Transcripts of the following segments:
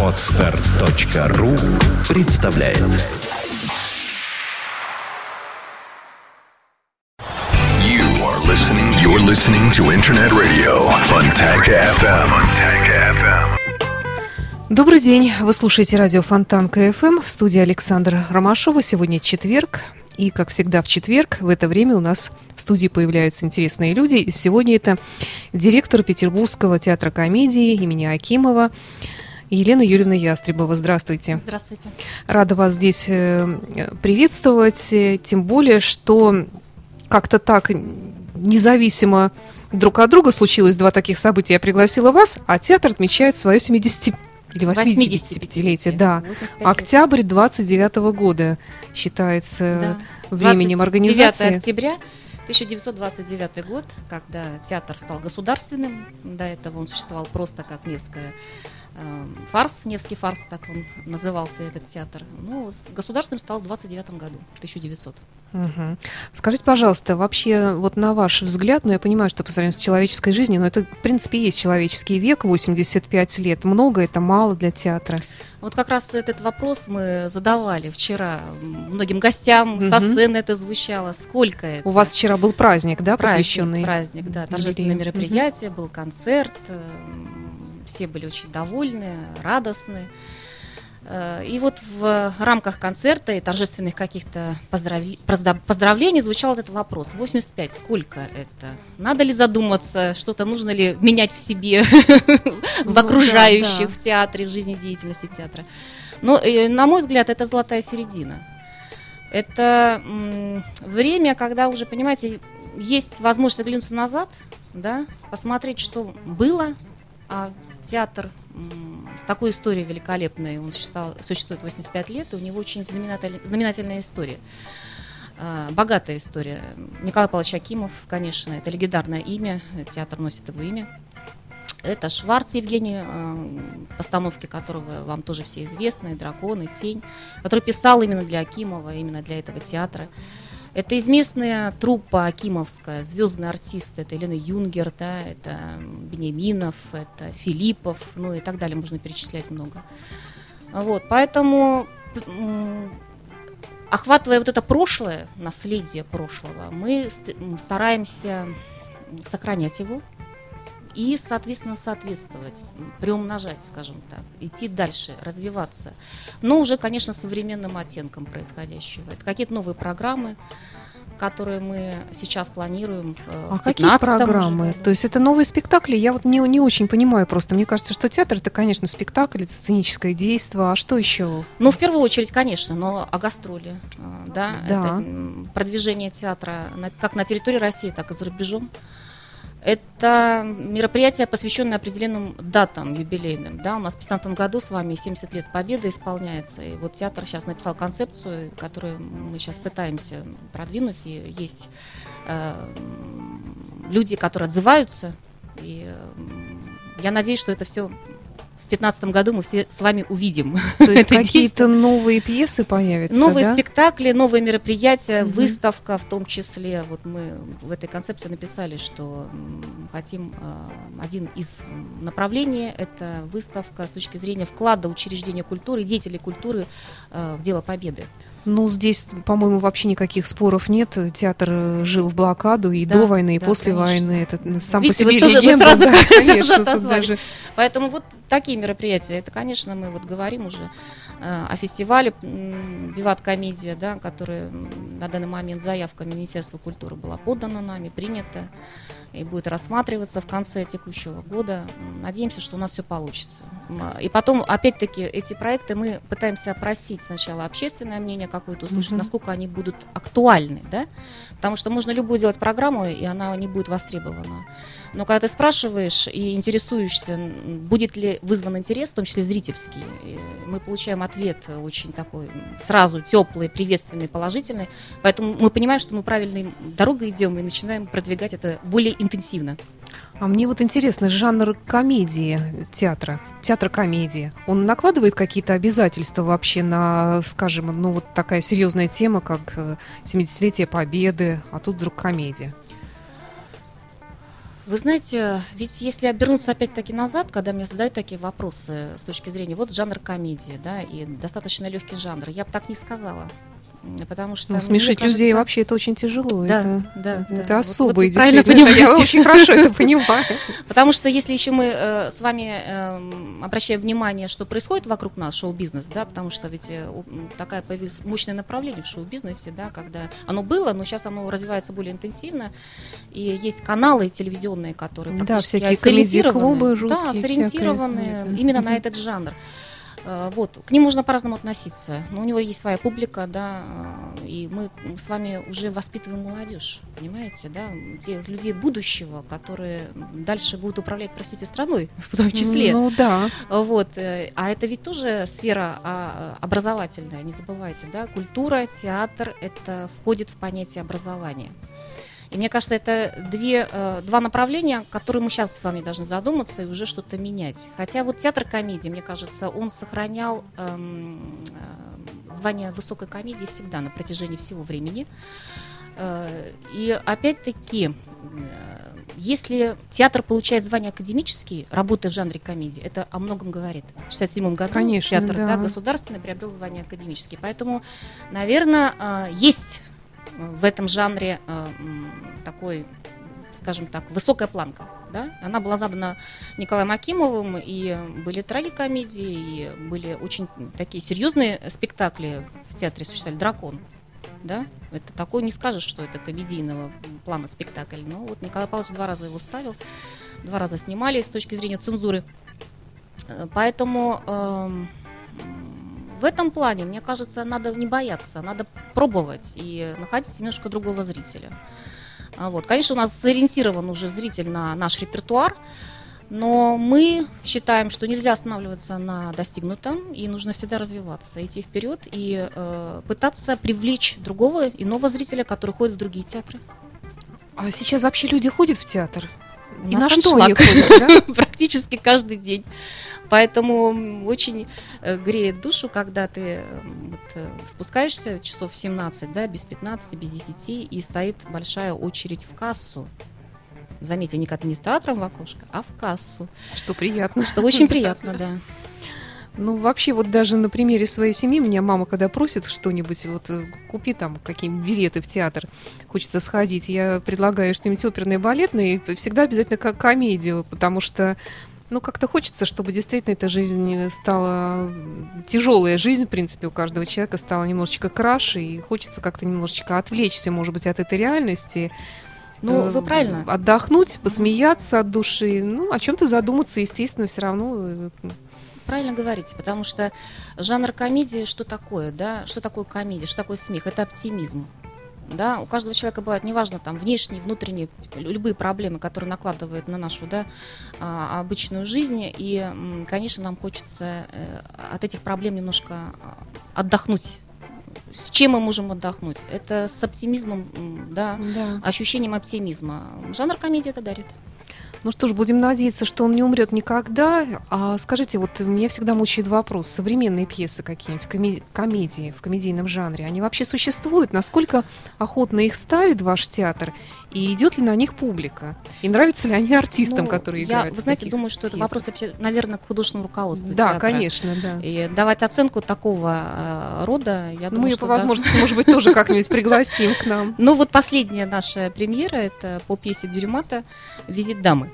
Отстар.ру представляет You are listening. You're listening to Internet Radio Fontanka FM. Fontanka FM. Добрый день. Вы слушаете радио Фонтан КФМ в студии Александра Ромашова. Сегодня четверг. И, как всегда, в четверг в это время у нас в студии появляются интересные люди. И сегодня это директор Петербургского театра комедии имени Акимова Елена Юрьевна Ястребова. Здравствуйте. Здравствуйте. Рада вас здесь э, приветствовать. Тем более, что как-то так независимо друг от друга случилось два таких события. Я пригласила вас, а театр отмечает свое 70 или 85-летие. Да. 85 лет. Октябрь 29 года считается Да. временем 29 организации. октября 1929 год, когда театр стал государственным. До этого он существовал просто как Невская фарс, Невский фарс, так он назывался этот театр. Ну, государственным стал в 29 году, 1900. Мгм. Скажите, пожалуйста, вообще, вот на ваш взгляд, ну, я понимаю, что по сравнению с человеческой жизнью, но это, в принципе, есть человеческий век, 85 лет. Много это, мало для театра? Вот как раз этот вопрос мы задавали вчера многим гостям, со Мгм. сцены это звучало. Сколько это? У вас вчера был праздник, да, праздник, посвященный? праздник, да, торжественное мероприятие, был концерт, эм, все были очень довольны, радостны. Э, И вот в рамках концерта и торжественных каких-то поздравли- поздра- поздравлений звучал этот вопрос. 85, сколько это? Надо ли задуматься, что-то нужно ли менять в себе, Ну в да, окружающих, в театре, в жизнедеятельности театра? Но, э, на мой взгляд, это золотая середина. Это время, когда уже, понимаете, есть возможность оглянуться назад, да, посмотреть, что было, а театр с такой историей великолепной, он существовал- существует 85 лет, и у него очень знаменатель- знаменательная история. А, Богатая история. Николай Павлович Акимов, конечно, это легендарное имя, театр носит его имя. Это Шварц Евгений, э, постановки которого вам тоже все известны, «Драконы», «Тень», который писал именно для Акимова, именно для этого театра. Это известная труппа акимовская, звездные артисты, это Елена Юнгер, да, это Бенеминов, это Филиппов, ну и так далее, можно перечислять много. Вот, поэтому, охватывая вот это прошлое, наследие прошлого, мы стараемся сохранять его, и, соответственно, соответствовать, приумножать, скажем так, идти дальше, развиваться. Но уже, конечно, современным оттенком происходящего. Это какие-то новые программы, которые мы сейчас планируем. э, А какие 15-м уже программы? году. То есть это новые спектакли? Я вот не, не очень понимаю просто. Мне кажется, что театр это, конечно, спектакль, это сценическое действие. А что еще? Ну, в первую очередь, конечно, но о гастроли, э, да, Да. это продвижение театра как на территории России, так и за рубежом. Это мероприятие, посвященное определенным датам юбилейным. Да, у нас в 2015 году с вами 70 лет Победы исполняется. И вот театр сейчас написал концепцию, которую мы сейчас пытаемся продвинуть. И есть э, люди, которые отзываются. И м, я надеюсь, что это все в 2015 году мы все с вами увидим. То есть какие-то новые пьесы появятся, Новые да? спектакли, новые мероприятия, Мгм. выставка в том числе. Вот мы в этой концепции написали, что хотим э, один из направлений это выставка с точки зрения вклада учреждения культуры деятелей культуры э, в дело победы. Ну, здесь, по-моему, вообще никаких споров нет. Театр э, жил в блокаду и Да, до войны, и да, после конечно. войны. Это сам Видите, по себе вы тоже- вы легенда. сразу да, конечно, даже- Поэтому вот такие мероприятия. Это, конечно, мы вот говорим уже э, о фестивале м, «Виват Комедия», да, который на данный момент заявка Министерства культуры была подана нами, принята и будет рассматриваться в конце текущего года. Надеемся, что у нас все получится. И потом, опять-таки, эти проекты мы пытаемся опросить сначала общественное мнение какое-то, услышать, Мгм. насколько они будут актуальны, да, потому что можно любую делать программу, и она не будет востребована. Но когда ты спрашиваешь и интересуешься, будет ли вызван интерес, в том числе зрительский, мы получаем ответ очень такой сразу теплый, приветственный, положительный. Поэтому мы понимаем, что мы правильной дорогой идем и начинаем продвигать это более интенсивно. А мне вот интересно, жанр комедии театра, театр комедии, он накладывает какие-то обязательства вообще на, скажем, ну вот такая серьезная тема, как э, 70-летие Победы, а тут вдруг комедия. Вы знаете, ведь если обернуться опять-таки назад, когда мне задают такие вопросы с точки зрения, вот жанр комедии, да, и достаточно легкий жанр, я бы так не сказала. Потому что ну, смешить кажется, людей вообще это очень тяжело. Да, это, да, это да. особый, вот, вот правильно действительно. Я очень хорошо это понимаю. Потому что если еще мы э, с вами э, обращаем внимание, что происходит вокруг нас, шоу-бизнес, да, потому что ведь э, такая появилась мощное направление в шоу-бизнесе, да, когда оно было, но сейчас оно развивается более интенсивно, и есть каналы телевизионные, которые Да, практически всякие сориентированы, комедий-клубы жуткие. да, сориентированы всякое. именно на этот жанр. Э, Вот, к ним можно по-разному относиться. Но у него есть своя публика, да, э, и мы с вами уже воспитываем молодежь, понимаете, да, тех людей будущего, которые дальше будут управлять, простите, страной в том числе. Ну да. Вот, э, а это ведь тоже сфера а, образовательная, не забывайте, да, культура, театр, это входит в понятие образования. И мне кажется, это две, э, два направления, которые мы сейчас с вами должны задуматься и уже что-то менять. Хотя вот театр комедии, мне кажется, он сохранял эм, э, звание высокой комедии всегда на протяжении всего времени. Э, И опять-таки, если театр получает звание академический, работая в жанре комедии, это о многом говорит. В 1967 году Конечно, театр да. да, государственный приобрел звание академический. Поэтому, наверное, есть в этом жанре такой, скажем так, высокая планка. Да? Она была задана Николаем Акимовым, и были трагикомедии, и были очень такие серьезные спектакли в театре существовали. «Дракон». Да? Это такой, не скажешь, что это комедийного плана спектакль. Но вот Николай Павлович два раза его ставил, два раза снимали с точки зрения цензуры. Э, Поэтому эм, в этом плане, мне кажется, надо не бояться, надо пробовать и находить немножко другого зрителя. А Вот. Конечно, у нас сориентирован уже зритель на наш репертуар, но мы считаем, что нельзя останавливаться на достигнутом, и нужно всегда развиваться, идти вперед и э, пытаться привлечь другого, иного зрителя, который ходит в другие театры. А сейчас вообще люди ходят в театр? И На на что ходят, да? практически каждый день. Поэтому очень э, греет душу, когда ты э, вот, э, спускаешься часов в 17, да, без 15, без 10, и стоит большая очередь в кассу. Заметьте, не к администраторам в окошко, а в кассу. Что приятно. Что очень приятно, да. Ну, вообще, вот даже на примере своей семьи, меня мама, когда просит что-нибудь, вот купи там какие-нибудь билеты в театр, хочется сходить, я предлагаю что-нибудь оперное, балетное, и всегда обязательно как комедию, потому что ну, как-то хочется, чтобы действительно эта жизнь стала тяжелая жизнь, в принципе, у каждого человека стала немножечко краше, и хочется как-то немножечко отвлечься, может быть, от этой реальности. Ну, э, вы правильно. Отдохнуть, посмеяться от души, ну, о чем-то задуматься, естественно, все равно. э, Правильно говорите, потому что жанр комедии что такое, да? Что такое комедия, что такое смех? Это оптимизм. Да, у каждого человека бывают, неважно, там, внешние, внутренние, любые проблемы, которые накладывают на нашу, да, а, обычную жизнь. И, конечно, нам хочется э, от этих проблем немножко а, отдохнуть. С чем мы можем отдохнуть? Это с оптимизмом, да, Да. ощущением оптимизма. Жанр комедии это дарит. Ну что ж, будем надеяться, что он не умрет никогда. А скажите, вот меня всегда мучает вопрос: современные пьесы какие-нибудь, коме- комедии в комедийном жанре, они вообще существуют? Насколько охотно их ставит ваш театр? И идет ли на них публика? И нравятся ли они артистам, Ну, которые я, играют? Вы в знаете, думаю, что это пьесах? вопрос вообще, наверное, к художественному руководству Да, театра. конечно, да. И давать оценку такого э, рода, я Ну, думаю, мы ее по да. возможности, может быть, тоже как-нибудь пригласим к нам. Ну вот последняя наша премьера, это по пьесе Дюремата «Визит дамы».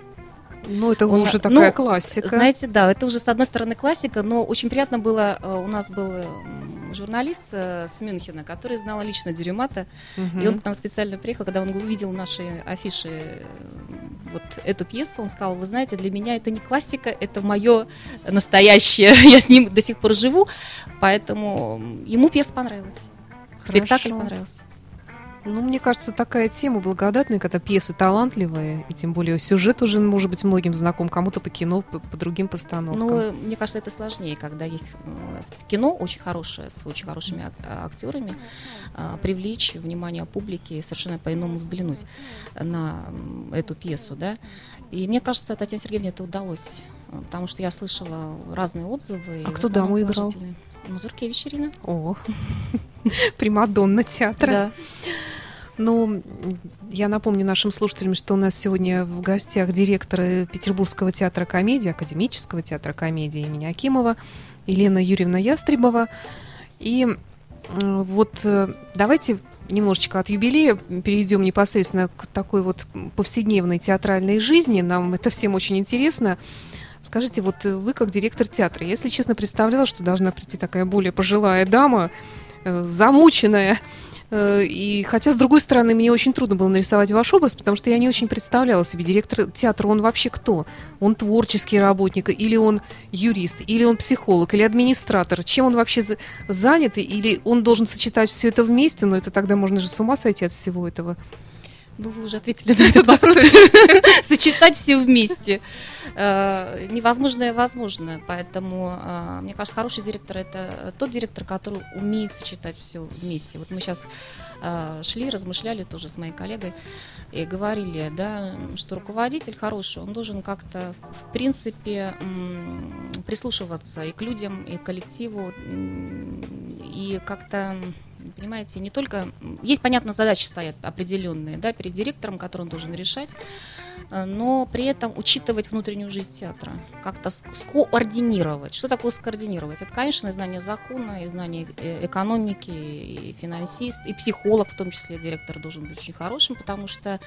Ну, это Он- уже ну, такая классика. Знаете, да, это уже с одной стороны классика, но очень приятно было, э, у нас был м, журналист э, с Мюнхена, который знал лично Дюремата, Мгм. и он к нам специально приехал, когда он увидел наши афиши, э, вот эту пьесу, он сказал, вы знаете, для меня это не классика, это мое настоящее, я с ним до сих пор живу, поэтому ему пьеса понравилась, спектакль Хорошо. понравился. Ну, мне кажется, такая тема благодатная, когда пьесы талантливые, и тем более сюжет уже, может быть, многим знаком, кому-то по кино, по, по другим постановкам. Ну, мне кажется, это сложнее, когда есть кино очень хорошее, с очень хорошими а, актерами, а, привлечь внимание публики и совершенно по-иному взглянуть на эту пьесу, да. И мне кажется, Татьяне Сергеевне это удалось, потому что я слышала разные отзывы. А кто даму играл? положительные. Мазуркевич Ирина. О, примадонна театра. Да. Ну, я напомню нашим слушателям, что у нас сегодня в гостях директор Петербургского театра комедии, Академического театра комедии имени Акимова, Елена Юрьевна Ястребова. И вот э, давайте немножечко от юбилея перейдем непосредственно к такой вот повседневной театральной жизни. Нам это всем очень интересно. Скажите, вот вы как директор театра, если честно, представляла, что должна прийти такая более пожилая дама, э, замученная, Э, и хотя, с другой стороны, мне очень трудно было нарисовать ваш образ, потому что я не очень представляла себе. Директор театра, он вообще кто? Он творческий работник, или он юрист, или он психолог, или администратор? Чем он вообще занят? Или он должен сочетать все это вместе? Но это тогда можно же с ума сойти от всего этого. Ну, вы уже ответили на этот вопрос. Сочетать все вместе. Э, невозможное возможно. Поэтому, э, мне кажется, хороший директор – это тот директор, который умеет сочетать все вместе. Вот мы сейчас э, шли, размышляли тоже с моей коллегой и говорили, да, что руководитель хороший, он должен как-то, в принципе, прислушиваться и к людям, и к коллективу, и как-то понимаете, не только... Есть, понятно, задачи стоят определенные да, перед директором, которые он должен решать, э, но при этом учитывать внутреннюю жизнь театра, как-то скоординировать. Что такое скоординировать? Это, конечно, знание закона, и знание э, экономики, и финансист, и психолог, в том числе директор должен быть очень хорошим, потому что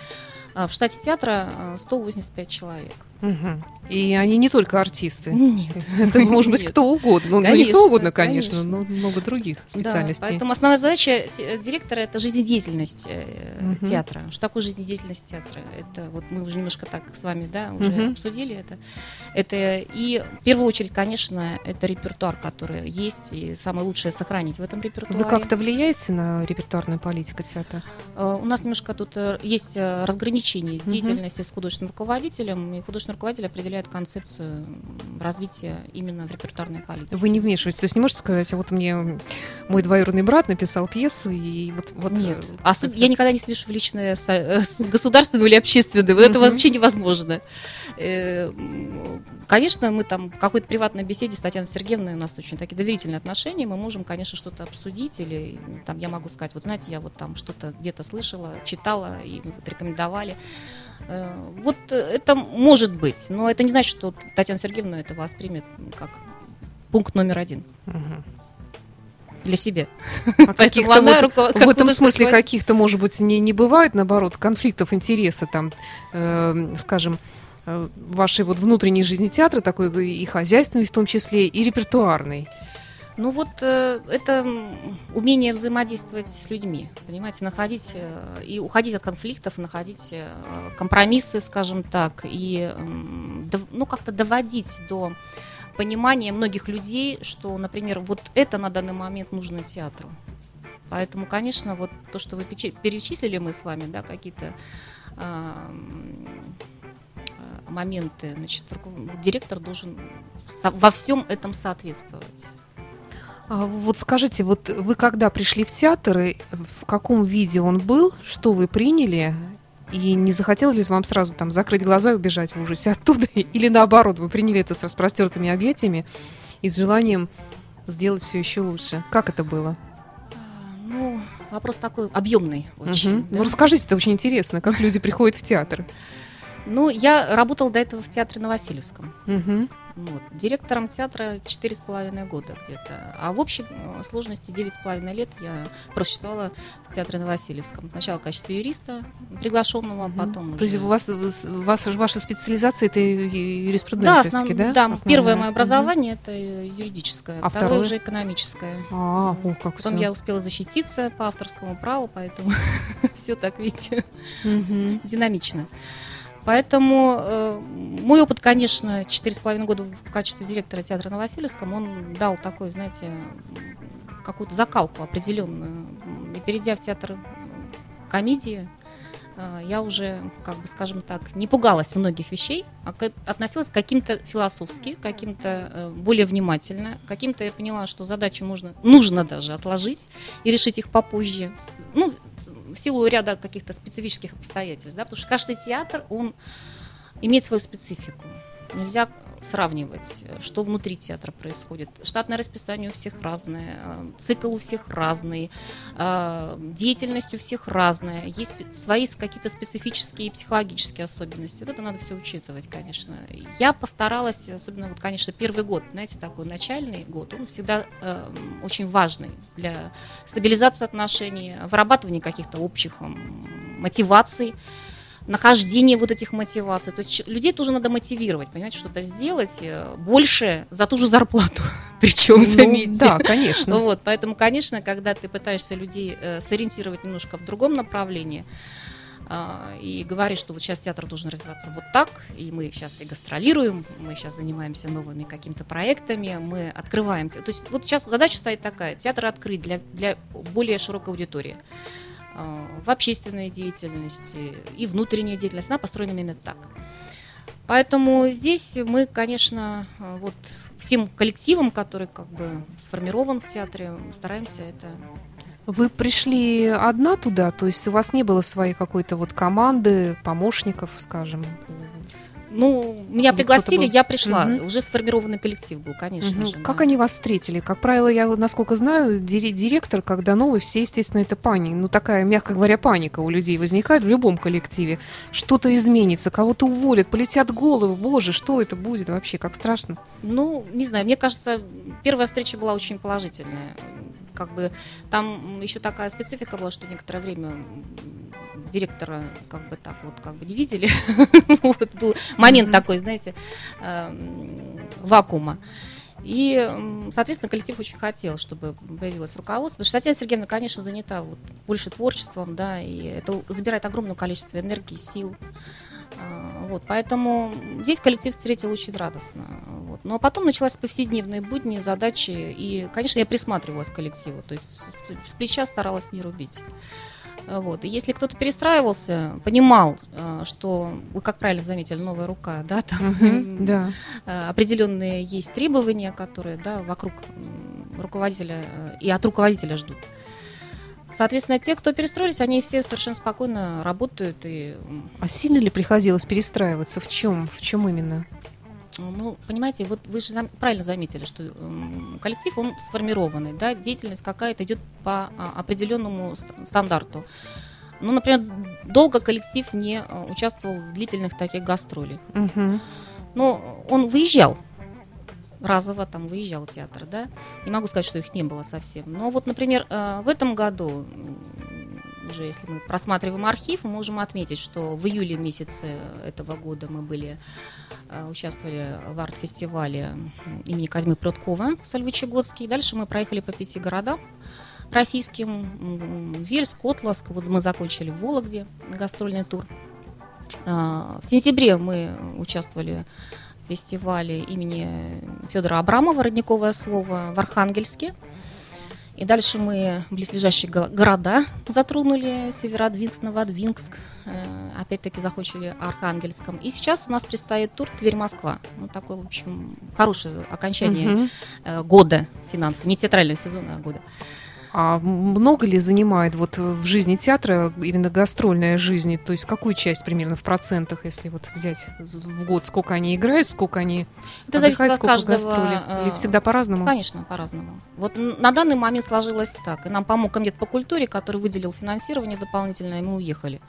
э, в штате театра 185 человек. Угу. И они не только артисты. Нет. Это может быть кто угодно. Ну, конечно, не кто угодно, конечно, конечно, но много других специальностей. Да, поэтому основная задача директора это жизнедеятельность угу. театра. Что такое жизнедеятельность театра? Это вот мы уже немножко так с вами, да, уже угу. обсудили это. Это и в первую очередь, конечно, это репертуар, который есть, и самое лучшее сохранить в этом репертуаре. Вы как-то влияете на репертуарную политику театра? Uh, у нас немножко тут э, есть э, разграничение деятельности с художественным руководителем и художественным руководитель определяет концепцию развития именно в репертуарной политике. Вы не вмешиваетесь, то есть не можете сказать, а вот мне мой двоюродный брат написал пьесу, и вот... вот Нет, э, Особ... я никогда не смешу в личное с, э, с государственным или общественным, вот это вообще невозможно. Э, конечно, мы там в какой-то приватной беседе с Татьяной Сергеевной, у нас очень такие доверительные отношения, мы можем, конечно, что-то обсудить, или там я могу сказать, вот знаете, я вот там что-то где-то слышала, читала, и вот рекомендовали. Э, вот это может быть, но это не значит, что Татьяна Сергеевна это воспримет как пункт номер один. Для себя. А каких-то вот, в этом смысле каких-то, может быть, не, не бывает, наоборот, конфликтов интереса, там, э, скажем, э, вашей вот внутренней жизни театра, такой и хозяйственной в том числе, и репертуарной. Ну вот э, это умение взаимодействовать с людьми, понимаете, находить э, и уходить от конфликтов, находить э, компромиссы, скажем так, и ну как-то доводить до понимания многих людей, что, например, вот это на данный момент нужно театру. Поэтому, конечно, вот то, что вы перечислили мы с вами, да, какие-то э, моменты, значит, директор должен во всем этом соответствовать. А вот скажите, вот вы когда пришли в театр, и в каком виде он был, что вы приняли, и не захотелось ли вам сразу там закрыть глаза и убежать в ужасе оттуда? Или наоборот, вы приняли это с распростертыми объятиями и с желанием сделать все еще лучше? Как это было? Ну, вопрос такой объемный очень. Угу. Да? Ну, расскажите, это очень интересно, как люди приходят в театр. Ну, я работала до этого в театре на Васильевском. Угу. Вот. Директором театра четыре с половиной года где-то. А в общей э, сложности девять с половиной лет я просуществовала в театре на Васильевском. Сначала в качестве юриста приглашенного, угу. потом То уже... есть у вас, у вас ваша специализация это юриспруденция, да? Основ... Да, да первое мое образование угу. это юридическое, а второе, второе уже экономическое. А, о, как Потом все. я успела защититься по авторскому праву, поэтому все так, видите, динамично. Поэтому э, мой опыт, конечно, четыре с половиной года в качестве директора театра на Васильевском, он дал такой, знаете, какую-то закалку определенную. И перейдя в театр комедии, э, я уже, как бы, скажем так, не пугалась многих вещей, а относилась к каким-то философски, каким-то э, более внимательно, каким-то я поняла, что задачи можно, нужно даже отложить и решить их попозже. Ну, в силу ряда каких-то специфических обстоятельств, да, потому что каждый театр, он имеет свою специфику. Нельзя сравнивать, что внутри театра происходит. Штатное расписание у всех разное, э, цикл у всех разный, э, деятельность у всех разная, есть свои какие-то специфические психологические особенности. Вот это надо все учитывать, конечно. Я постаралась, особенно вот, конечно, первый год, знаете, такой начальный год, он всегда э, очень важный для стабилизации отношений, вырабатывания каких-то общих мотиваций нахождение вот этих мотиваций. То есть людей тоже надо мотивировать, понимаете, что-то сделать э, больше за ту же зарплату. Причем, ну, заметьте. Да, конечно. Вот, поэтому, конечно, когда ты пытаешься людей э, сориентировать немножко в другом направлении, э, и говоришь, что вот сейчас театр должен развиваться вот так, и мы сейчас и гастролируем, мы сейчас занимаемся новыми какими-то проектами, мы открываем. То есть вот сейчас задача стоит такая, театр открыть для, для более широкой аудитории. Э, в общественной деятельности и внутренняя деятельность, она построена именно так. Поэтому здесь мы, конечно, э, вот всем коллективом, который как бы сформирован в театре, стараемся это вы пришли одна туда, то есть у вас не было своей какой-то вот команды, помощников, скажем? Ну, меня пригласили, я пришла. Угу. Уже сформированный коллектив был, конечно угу. же. Как да. они вас встретили? Как правило, я, насколько знаю, директор, когда новый, все, естественно, это паника. Ну, такая, мягко говоря, паника у людей возникает в любом коллективе. Что-то изменится, кого-то уволят, полетят головы. Боже, что это будет вообще? Как страшно? Ну, не знаю, мне кажется, первая встреча была очень положительная как бы там еще такая специфика была, что некоторое время директора как бы так вот как бы не видели. вот был момент такой, знаете, эм, вакуума. И, соответственно, коллектив очень хотел, чтобы появилось руководство. Потому что Татьяна Сергеевна, конечно, занята вот больше творчеством, да, и это забирает огромное количество энергии, сил. А, вот, поэтому здесь коллектив встретил очень радостно. Вот. Но потом началась повседневные будни, задачи, и, конечно, я присматривалась к коллективу, то есть с плеча старалась не рубить. Вот. И если кто-то перестраивался, понимал, а, что, вы как правильно заметили, новая рука, да, там да. определенные есть требования, которые да, вокруг руководителя э, и от руководителя ждут. Соответственно, те, кто перестроились, они все совершенно спокойно работают. И... А сильно ли приходилось перестраиваться? В чем? В чем именно? Ну, понимаете, вот вы же правильно заметили, что коллектив, он сформированный, да, деятельность какая-то идет по а, определенному стандарту. Ну, например, долго коллектив не а, участвовал в длительных таких гастролях. Угу. Но он выезжал разово там выезжал театр, да. Не могу сказать, что их не было совсем. Но вот, например, э, в этом году уже если мы просматриваем архив, мы можем отметить, что в июле месяце этого года мы были, э, участвовали в арт-фестивале имени Казьмы Пруткова в Сольвычегодске. Дальше мы проехали по пяти городам российским. Вельск, Котласк, вот мы закончили в Вологде гастрольный тур. Э, в сентябре мы участвовали фестивале имени Федора Абрамова «Родниковое слово» в Архангельске. И дальше мы близлежащие города затронули, Северодвинск, Новодвинск, э, опять-таки захочили Архангельском. И сейчас у нас предстоит тур Тверь-Москва. Ну, такое, в общем, хорошее окончание угу. года финансового, не театрального сезона, а года. А много ли занимает вот в жизни театра именно гастрольная жизнь? То есть какую часть примерно в процентах, если вот взять в год, сколько они играют, сколько они Это зависит от сколько каждого, гастролей? Или э, всегда по-разному? Конечно, по-разному. Вот на данный момент сложилось так. И нам помог комитет по культуре, который выделил финансирование дополнительное, и мы уехали.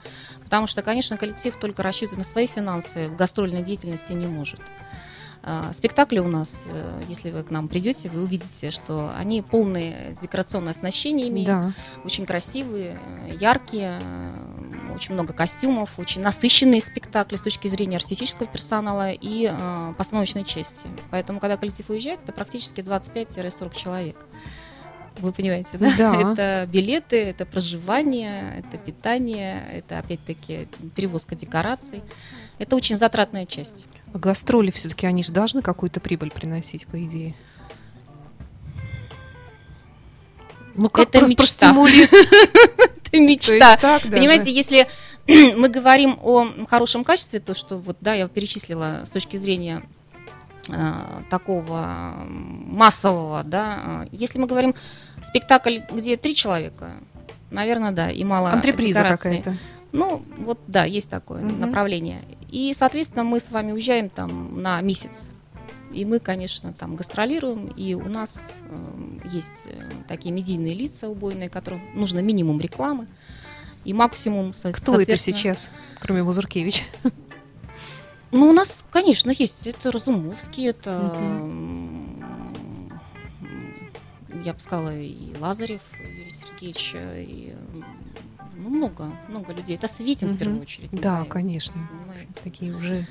Потому что, конечно, коллектив только рассчитывает на свои финансы в гастрольной деятельности не может. А, спектакли у нас, э, если вы к нам придете, вы увидите, что они полные декорационное оснащение имеют, да. очень красивые, яркие, очень много костюмов, очень насыщенные спектакли с точки зрения артистического персонала и э, постановочной части. Поэтому, когда коллектив уезжает, это практически 25-40 человек. Вы понимаете, да? да? Это билеты, это проживание, это питание, это опять-таки перевозка декораций. Это очень затратная часть. А гастроли все-таки, они же должны какую-то прибыль приносить, по идее. Ну, как это мечта. Это мечта. Понимаете, если мы говорим о хорошем качестве, то, что вот, да, я перечислила с точки зрения э, такого массового, да, если мы говорим спектакль, где три человека, наверное, да, и мало Антреприза какая-то. Ну, вот да, есть такое угу. направление. И, соответственно, мы с вами уезжаем там на месяц. И мы, конечно, там гастролируем, и у нас э, есть такие медийные лица убойные, которым нужно минимум рекламы и максимум, со- Кто это сейчас, кроме Мазуркевича? Ну, у нас, конечно, есть. Это Разумовский, это, м, я бы сказала, и Лазарев Юрий Сергеевич, э, и ну, много, много людей. Это Светин в Мгм. первую очередь. Да, Николай, конечно. понимаете? Такие уже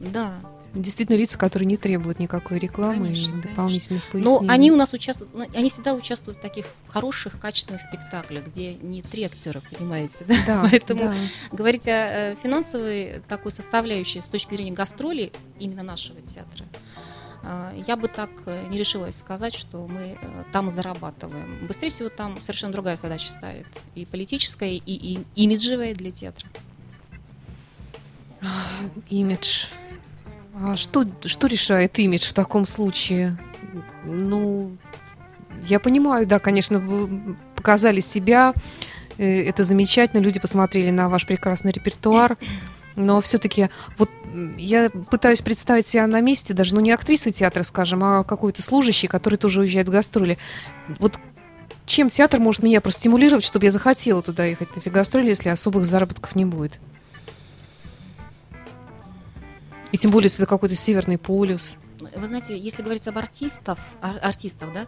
Да. действительно лица, которые не требуют никакой рекламы Конечно, и дополнительных Но пояснений. они у нас участвуют, ну, они всегда участвуют в таких хороших, качественных спектаклях, где не три актера, понимаете, да? да, Поэтому да. Говорить о э, финансовой такой составляющей с точки зрения гастролей именно нашего театра, я бы так э, не решилась сказать, что мы э, там зарабатываем. Быстрее всего там совершенно другая задача ставит. И политическая, и, и имиджевая для театра. Имидж. А что, что решает имидж в таком случае? Ну, я понимаю, да, конечно, вы показали себя, э, это замечательно, люди посмотрели на ваш прекрасный репертуар, но все-таки вот я пытаюсь представить себя на месте даже, ну, не актрисы театра, скажем, а какой-то служащий, который тоже уезжает в гастроли. Вот чем театр может меня простимулировать, чтобы я захотела туда ехать на эти гастроли, если особых заработков не будет? И тем более, если это какой-то северный полюс. Вы знаете, если говорить об артистов, ар- артистов, да,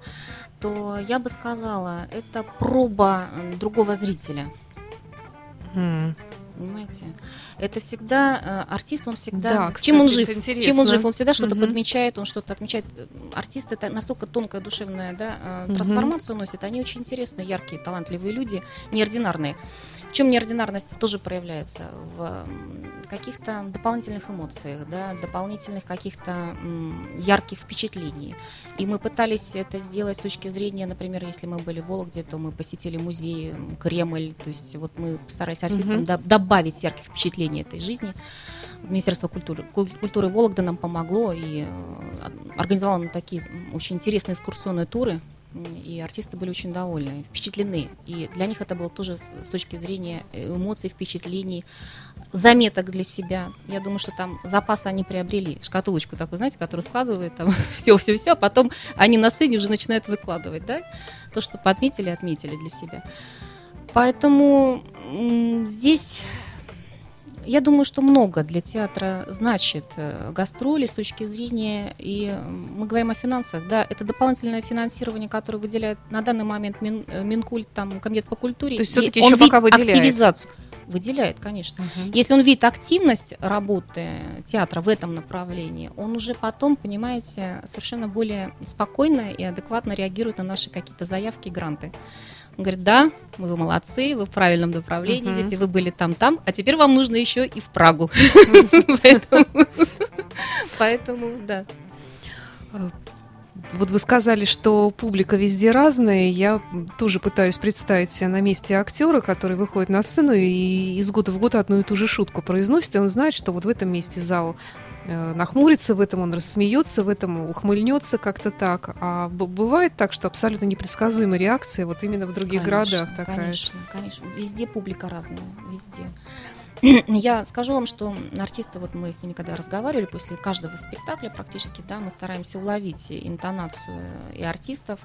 то я бы сказала, это проба другого зрителя. М. Понимаете? Это всегда э, артист, он всегда. Да, чем он кстати, жив? Чем он жив? Он всегда что-то Мгм. подмечает, он что-то отмечает. Э, Артист это настолько тонкая душевная да, э, трансформацию носит. Они очень интересные, яркие, талантливые люди, неординарные. В чем неординарность тоже проявляется? В каких-то дополнительных эмоциях, да, дополнительных каких-то ярких впечатлений. И мы пытались это сделать с точки зрения, например, если мы были в Вологде, то мы посетили музей Кремль, то есть вот мы постарались артистам до- добавить ярких впечатлений этой жизни. Министерство культуры, куль- культуры Вологды нам помогло и э, организовало нам такие очень интересные экскурсионные туры. И артисты были очень довольны, впечатлены. И для них это было тоже с, точки зрения э, эмоций, впечатлений, заметок для себя. Я думаю, что там запас они приобрели. Шкатулочку такую, знаете, которую складывают там все-все-все, а потом они на сцене уже начинают выкладывать, да? То, что подметили, отметили для себя. Поэтому здесь я думаю, что много для театра значит э, гастроли с точки зрения, и мы говорим о финансах, да, это дополнительное финансирование, которое выделяет на данный момент Мин, э, Минкульт, там, Комитет по культуре. То есть и всё-таки он ещё видит пока выделяет. активизацию. Выделяет, конечно. Если он видит активность работы театра в этом направлении, он уже потом, понимаете, совершенно более спокойно и адекватно реагирует на наши какие-то заявки и гранты. Он говорит, да, вы молодцы, вы в правильном направлении Мгм. идете, вы были там-там, а теперь вам нужно еще и в Прагу. Поэтому- да. Вот вы сказали, что публика везде разная. Я тоже пытаюсь представить себя на месте актера, который выходит на сцену и из года в год одну и ту же шутку произносит, и он знает, что вот в этом месте зал нахмурится, в этом он рассмеется, в этом ухмыльнется как-то так. А бывает так, что абсолютно непредсказуемая реакция вот именно в других Конечно, городах такая. Конечно, конечно. Везде публика разная, везде. Я скажу вам, что артисты, вот мы с ними когда разговаривали после каждого спектакля практически, да, мы стараемся уловить интонацию и артистов.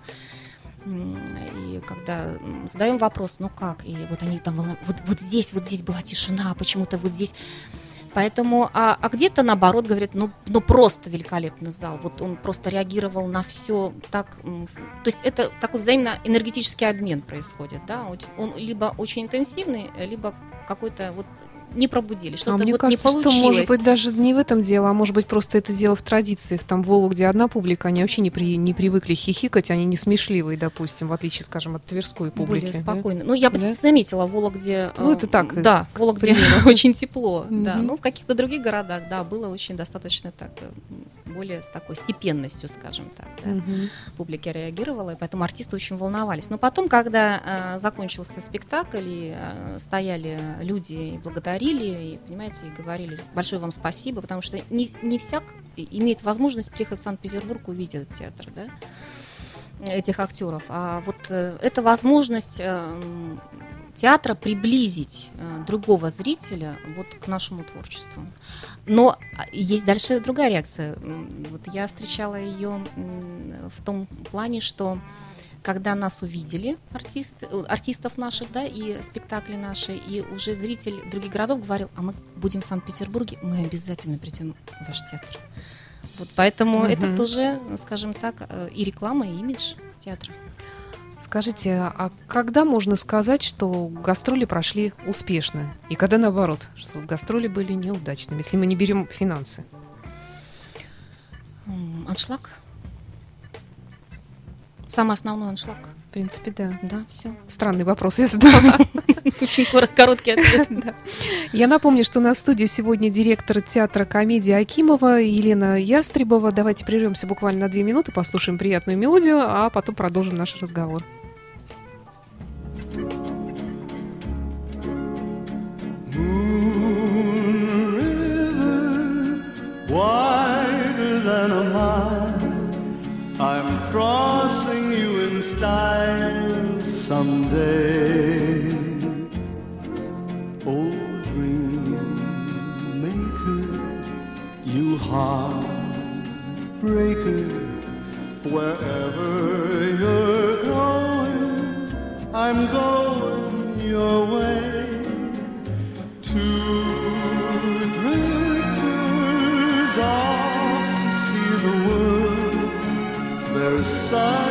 И когда задаем вопрос, ну как, и вот они там, вот, вот здесь, вот здесь была тишина, а почему-то вот здесь. Поэтому, а, а где-то наоборот говорят, ну, ну просто великолепный зал, вот он просто реагировал на все так, то есть это такой взаимно энергетический обмен происходит, да, он либо очень интенсивный, либо какой-то вот не пробудили, А что-то мне вот кажется, не что получилось. может быть даже не в этом дело, а может быть просто это дело в традициях. Там в Вологде одна публика, они вообще не, при, не привыкли хихикать, они не смешливые, допустим, в отличие, скажем, от тверской публики. более да? спокойно. Ну, я бы Да? заметила, в Вологде... Ну, э, это так, Да, в Вологде очень тепло, да. Ну, в каких-то других городах, да, было очень достаточно так, э, более с такой степенностью, скажем так, да. Публика реагировала, и поэтому артисты очень волновались. Но потом, когда э, закончился спектакль, и э, стояли люди и благодарили, и, понимаете, и говорили большое вам спасибо, потому что не, не всяк имеет возможность приехать в Санкт-Петербург увидеть этот театр, да, этих актеров. А вот э, эта возможность э, театра приблизить э, другого зрителя вот к нашему творчеству. Но а, есть дальше другая реакция. Вот я встречала ее в том плане, что когда нас увидели артисты, э, артистов наших, да, и спектакли наши, и уже зритель других городов говорил, а мы будем в Санкт-Петербурге, мы обязательно придем в ваш театр. Вот поэтому угу. это тоже, скажем так, э, и реклама, и имидж театра. Скажите, а когда можно сказать, что гастроли прошли успешно? И когда наоборот, что гастроли были неудачными, если мы не берем финансы? Аншлаг. Самый основной аншлаг. В принципе, да. Да, все. Странный вопрос я задала. Очень короткий ответ. Я напомню, что на студии сегодня директор театра комедии Акимова Елена Ястребова. Давайте прервемся буквально на две минуты, послушаем приятную мелодию, а потом продолжим наш разговор. wider than a mile. I'm crossing someday. Oh, dream maker, you heartbreaker, wherever you're going, I'm going your way. To drifters off to see the world, there's sun.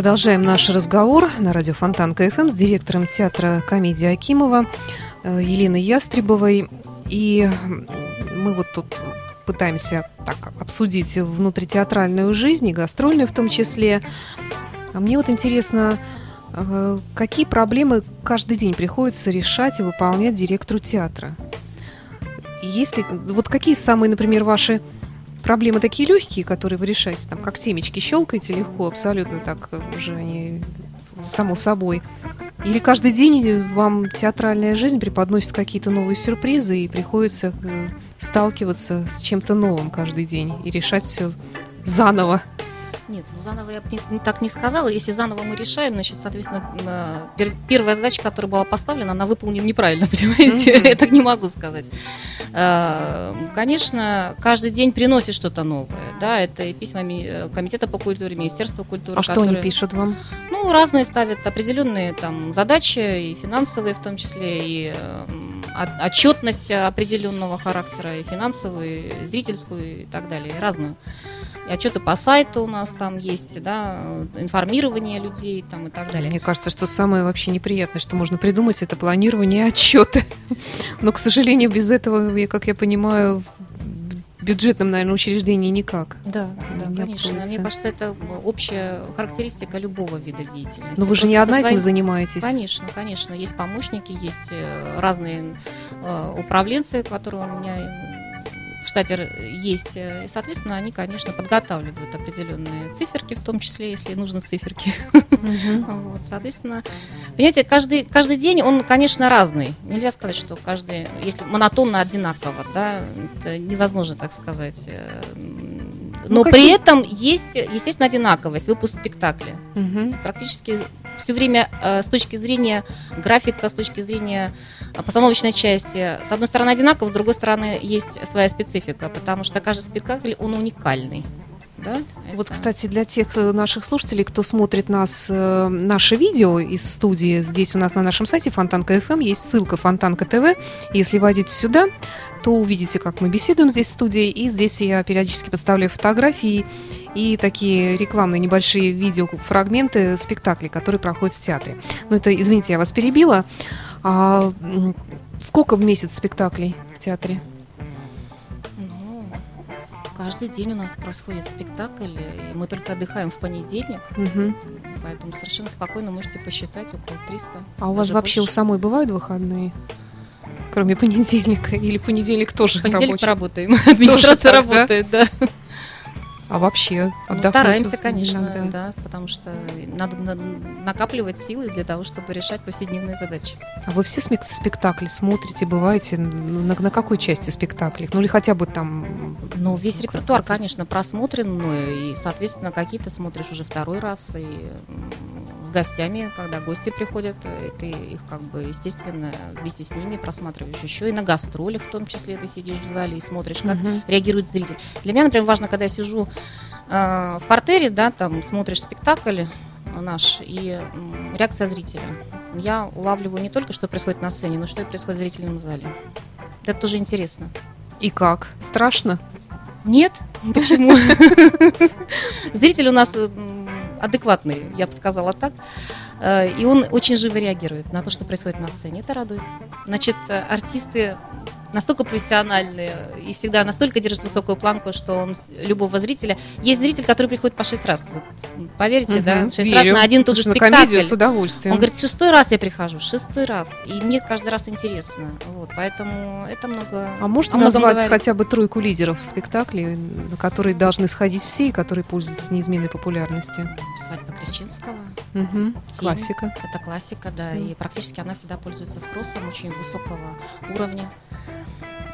Продолжаем наш разговор на радио Фонтан КФМ с директором театра комедии Акимова э, Еленой Ястребовой. И мы вот тут пытаемся так обсудить внутритеатральную жизнь, и гастрольную в том числе. А мне вот интересно, э, какие проблемы каждый день приходится решать и выполнять директору театра? Если вот какие самые, например, ваши проблемы такие легкие, которые вы решаете, там, как семечки щелкаете легко, абсолютно так уже они само собой. Или каждый день вам театральная жизнь преподносит какие-то новые сюрпризы и приходится э, сталкиваться с чем-то новым каждый день и решать все заново. Нет, ну заново я бы не, так не сказала. Если заново мы решаем, значит, соответственно, э, пер, первая задача, которая была поставлена, она выполнена неправильно, понимаете? Mm-hmm. Я так не могу сказать. Э, конечно, каждый день приносит что-то новое. Да, это и письма э, Комитета по культуре, Министерства культуры. А которые, что они пишут вам? Ну, разные ставят определенные там задачи, и финансовые в том числе, и отчетность определенного характера, и финансовую, и зрительскую, и так далее, и разную. И отчеты по сайту у нас там есть, да, информирование людей там и так далее. Мне кажется, что самое вообще неприятное, что можно придумать, это планирование отчеты. Но, к сожалению, без этого, как я понимаю, бюджетном, наверное, учреждении никак. Да, да, Не конечно. обходится. Мне кажется, это общая характеристика любого вида деятельности. Но вы же Просто не одна этим своим- занимаетесь. Конечно, конечно. Есть помощники, есть э, разные э, управленцы, которые у меня в штате есть. э, И, соответственно, они, конечно, подготавливают определенные циферки, в том числе, если нужны циферки. Мгм. Вот, соответственно, понимаете, каждый, каждый день он, конечно, разный. Нельзя сказать, что каждый, если монотонно одинаково, да, это невозможно так сказать. Э, Ну, Но какие- при этом есть, естественно, одинаковость, выпуск спектакля Мгм. практически все время э, с точки зрения графика, с точки зрения постановочной части, с одной стороны одинаково, с другой стороны есть своя специфика, потому что каждый спектакль, он уникальный. Да? Вот, Это- кстати, для тех э, наших слушателей, кто смотрит нас, э, наше видео из студии, здесь у нас на нашем сайте Фонтанка FM есть ссылка Фонтанка ТВ. Если войдете сюда, то увидите, как мы беседуем здесь в студии, и здесь я периодически подставляю фотографии и такие рекламные небольшие видеофрагменты спектаклей, которые проходят в театре. Ну, это, извините, я вас перебила. А, сколько в месяц спектаклей в театре? Ну, каждый день у нас происходит спектакль, и мы только отдыхаем в понедельник, Мгм. поэтому совершенно спокойно можете посчитать около 300. А у вас вообще у больше. самой бывают выходные? Кроме понедельника? Или понедельник тоже понедельник рабочий? поработаем. Администрация так, да? работает, да. А вообще? Ну, отдохнуть стараемся, конечно, иногда? да, потому что надо на- накапливать силы для того, чтобы решать повседневные задачи. А вы все спектакли смотрите, бываете? На, на какой части спектаклей? Ну или хотя бы там... Ну, весь репертуар, конечно, просмотрен мною, и, соответственно, какие-то смотришь уже второй раз, и с гостями, когда гости приходят, э, ты их, как бы, естественно, вместе с ними просматриваешь еще, и на гастролях в том числе ты сидишь в зале и смотришь, как Мгм. реагирует зритель. Для меня, например, важно, когда я сижу в портере, да, там смотришь спектакль наш и реакция зрителя. Я улавливаю не только, что происходит на сцене, но что и происходит в зрительном зале. Это тоже интересно. И как? Страшно? Нет, почему? Зритель у нас адекватный, я бы сказала так. Э, И он очень живо реагирует на то, что происходит на сцене. Это радует. Значит, э, артисты настолько профессиональные и всегда настолько держат высокую планку, что он любого зрителя... Есть зритель, который приходит по шесть раз. Вот, м, поверьте, да, шесть раз верю. на один и тот же комедию спектакль. с удовольствием. Он говорит, шестой раз я прихожу, шестой раз. И мне каждый раз интересно. Вот, поэтому это много... А можете назвать говорит. хотя бы тройку лидеров в спектакле, на которые должны сходить все и которые пользуются неизменной популярностью? Свадьба Кричинского. Мгм. Классика. Это классика, да, и практически она всегда пользуется спросом очень высокого уровня.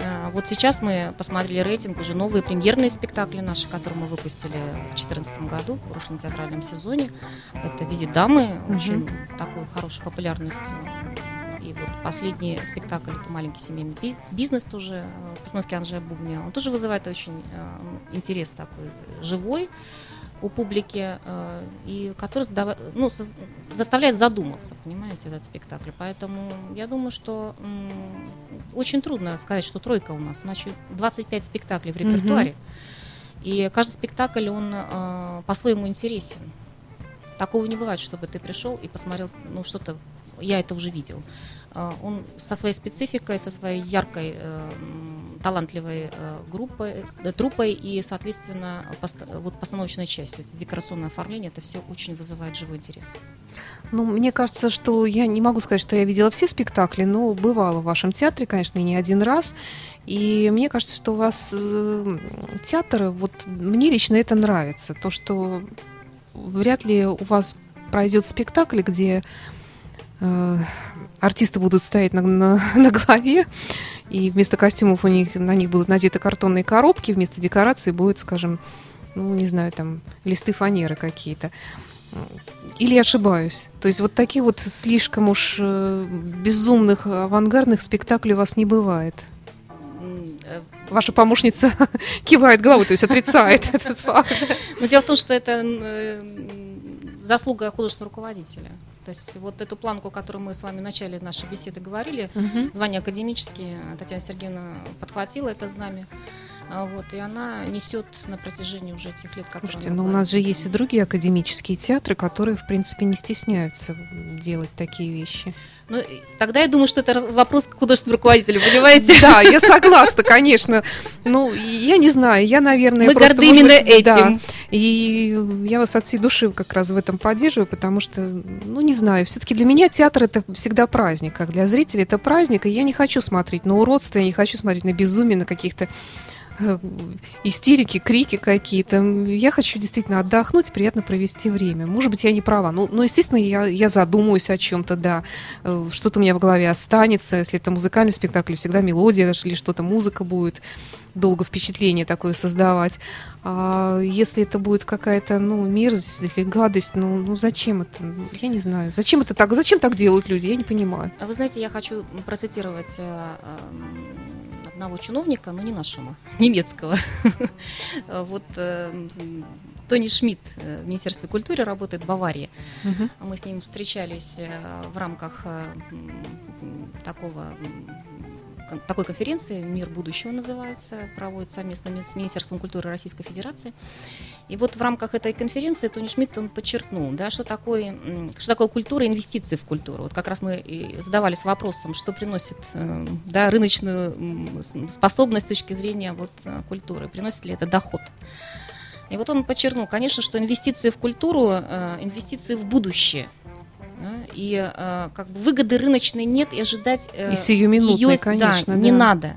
А, Вот сейчас мы посмотрели рейтинг, уже новые премьерные спектакли наши, которые мы выпустили в 2014 году, в прошлом театральном сезоне. Это «Визит дамы», Мгм. очень такой хорошей популярностью. И вот последний спектакль это маленький семейный биз- бизнес тоже э, в постановке Анжея Бубня. Он тоже вызывает очень э, интерес такой живой у публики, э, и который ну, заставляет задуматься, понимаете, этот спектакль. Поэтому я думаю, что очень трудно сказать, что тройка у нас. У нас еще 25 спектаклей в репертуаре. И каждый спектакль, он по-своему интересен. Такого не бывает, чтобы ты пришел и посмотрел, ну, что-то, я это уже видел. Э, Он со своей спецификой, со своей яркой, э, талантливой э, группой, труппой и, соответственно, вот постановочной частью. Это декорационное оформление, это все очень вызывает живой интерес. Ну, мне кажется, что я не могу сказать, что я видела все спектакли, но бывала в вашем театре, конечно, и не один раз. И мне кажется, что у вас театр, вот мне лично это нравится. То, что вряд ли у вас пройдет спектакль, где артисты будут стоять на, на, на голове, и вместо костюмов у них на них будут надеты картонные коробки, вместо декораций будет, скажем, ну, не знаю, там, листы фанеры какие-то. Или я ошибаюсь? То есть вот таких вот слишком уж э, безумных авангардных спектаклей у вас не бывает. Э, Ваша помощница кивает головой, то есть отрицает этот факт. Но дело в том, что это э, заслуга художественного руководителя. То есть вот эту планку, которую мы с вами в начале нашей беседы говорили, звание академические, Татьяна Сергеевна подхватила это знамя. А Вот, и она несет на протяжении уже тех лет, которые Слушайте, но у была нас же есть и другие академические театры, которые, в принципе, не стесняются делать такие вещи. Ну, тогда я думаю, что это вопрос к художественному руководителю, понимаете? Да, я согласна, конечно. Ну, я не знаю, я, наверное, Мы просто, горды именно быть, да. этим. И я вас от всей души как раз в этом поддерживаю, потому что, ну, не знаю, все-таки для меня театр это всегда праздник, как для зрителей это праздник, и я не хочу смотреть на уродство, я не хочу смотреть на безумие, на каких-то истерики, крики какие-то. Я хочу действительно отдохнуть, приятно провести время. Может быть, я не права. Ну, ну естественно, я, я задумаюсь о чем-то, да. Э, Что-то у меня в голове останется. Если это музыкальный спектакль, всегда мелодия или что-то, музыка будет долго впечатление такое создавать. А если это будет какая-то, ну, мерзость или гадость, ну, ну зачем это? Я не знаю. Зачем это так? Зачем так делают люди? Я не понимаю. А Вы знаете, я хочу процитировать э, эм, одного чиновника, но не нашего, немецкого. Вот э, Тони Шмидт э, в Министерстве культуры работает в Баварии. Мы с ним встречались э, в рамках э, такого такой конференции «Мир будущего» называется, проводит совместно с Министерством культуры Российской Федерации. И вот в рамках этой конференции Тони Шмидт он подчеркнул, да, что, такое, что такое культура, инвестиции в культуру. Вот как раз мы и задавались вопросом, что приносит э, да, рыночную способность с точки зрения вот, э, культуры, приносит ли это доход. И вот он подчеркнул, конечно, что инвестиции в культуру, э, инвестиции в будущее. Да, и как бы выгоды рыночной нет, и ожидать И её, конечно, да, не да. надо.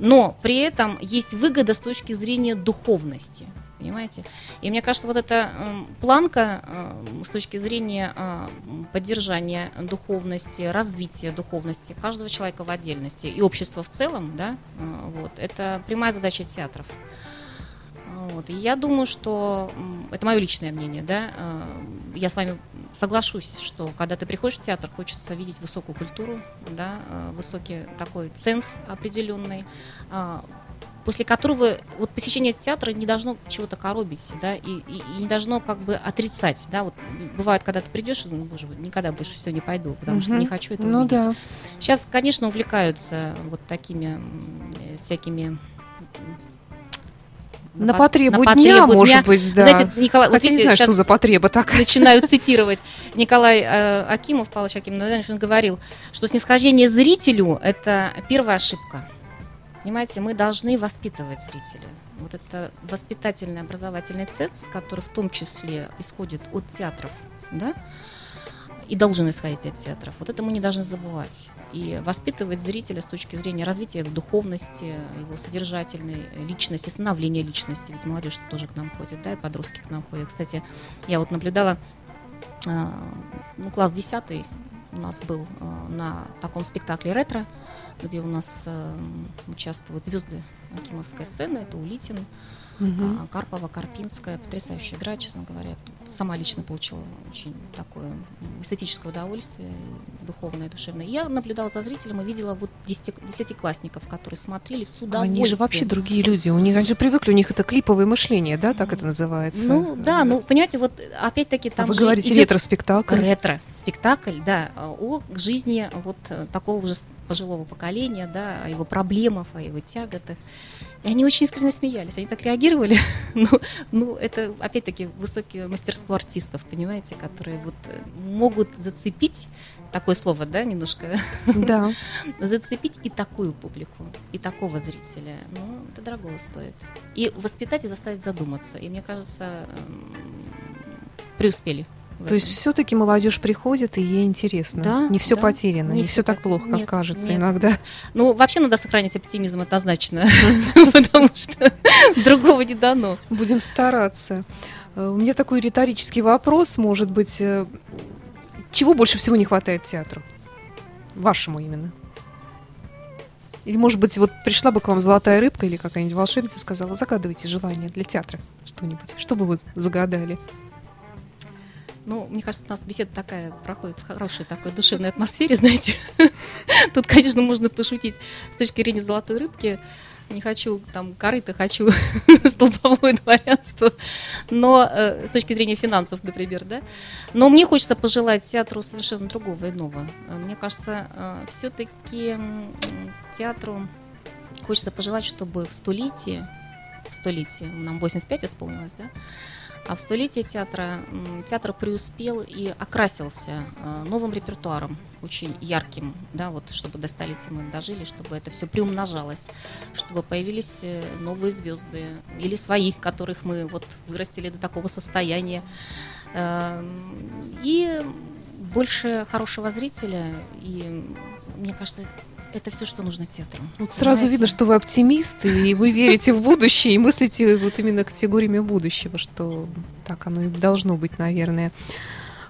Но при этом есть выгода с точки зрения духовности. Понимаете? И мне кажется, вот эта эм, планка эм, с точки зрения м, поддержания духовности, развития духовности каждого человека в отдельности и общества в целом, да, э, вот, это прямая задача театров. Вот. И я думаю, что это мое личное мнение, да. э, Я с вами соглашусь, что когда ты приходишь в театр, хочется видеть высокую культуру, да, э, высокий такой ценз определенный, а, после которого вот посещение театра не должно чего-то коробить, да, и, и- и не должно как бы отрицать, да, вот бывает, когда ты придешь, ну, боже мой, никогда больше все не пойду, потому что Мгм. не хочу этого Ну видеть. да. Сейчас, конечно, увлекаются вот такими э, всякими На пот- потребу на дня, потребу может дня. быть, да. Знаете, Николай, вот Хотя не видите, знаю, что за потреба такая. начинаю цитировать Николай э, Акимов, Павлович Акимов, он говорил, что снисхождение зрителю – это первая ошибка. Понимаете, мы должны воспитывать зрителя. Вот это воспитательный образовательный ценз, который в том числе исходит от театров, да, и должен исходить от театров. Вот это мы не должны забывать. И воспитывать зрителя с точки зрения развития его духовности, его содержательной личности, становления личности. Ведь молодежь тоже к нам ходит, да, и подростки к нам ходят. Кстати, я вот наблюдала, э, ну, класс 10 у нас был э, на таком спектакле «Ретро», где у нас э, участвуют звезды Акимовской сцены. Это Улитин, а, Карпова, Карпинская. Потрясающая игра, честно говоря. Сама лично получила очень такое эстетическое удовольствие, и духовное, душевное. Я наблюдала за зрителем и видела вот десяти- десятиклассников, которые смотрели с удовольствием. Они же вообще другие люди. У них они же привыкли, у них это клиповое мышление, да, так это называется. Ну да, ну понимаете, вот опять-таки А там вы же говорите ретро-спектакль. ретро спектакль, да, а, о жизни вот э, такого уже пожилого поколения, да, о его проблемах, о его тяготах. И они очень искренне смеялись, они так реагировали. ну, ну, это опять-таки высокое мастерство артистов, понимаете, которые вот э, могут зацепить такое слово, да, немножко Да. зацепить и такую публику, и такого зрителя. Ну, это дорого стоит. И воспитать и заставить задуматься. И мне кажется, эм, преуспели. То есть все-таки молодежь приходит, и ей интересно. Да, не все да. потеряно, не, Не все всё так плохо, как Нет, кажется нет. иногда. Ну, вообще надо сохранить оптимизм однозначно, потому что другого не дано. Будем стараться. Э, У меня такой риторический вопрос, может быть, э, чего больше всего не хватает театру? Вашему именно. Или, может быть, вот пришла бы к вам золотая рыбка или какая-нибудь волшебница сказала, загадывайте желание для театра что-нибудь. Что бы вы загадали? Ну, мне кажется, у нас беседа такая проходит в хорошей такой душевной атмосфере, знаете. Тут, конечно, можно пошутить с точки зрения золотой рыбки. Не хочу там корыто, хочу столбовое дворянство. Но э, с точки зрения финансов, например, да. Но мне хочется пожелать театру совершенно другого, иного. Э, Мне кажется, все-таки театру хочется пожелать, чтобы в столетии в столетие. Нам 85 исполнилось, да? А в столетие театра театр преуспел и окрасился э, новым репертуаром, очень ярким, да, вот чтобы до столетия мы дожили, чтобы это все приумножалось, чтобы появились э, новые звезды или своих, которых мы вот вырастили до такого состояния. Эм, и больше хорошего зрителя, и мне кажется, это все, что нужно театру. Вот сразу видно, что вы оптимист, и вы верите в будущее, и мыслите вот именно категориями будущего, что так оно и должно быть, наверное.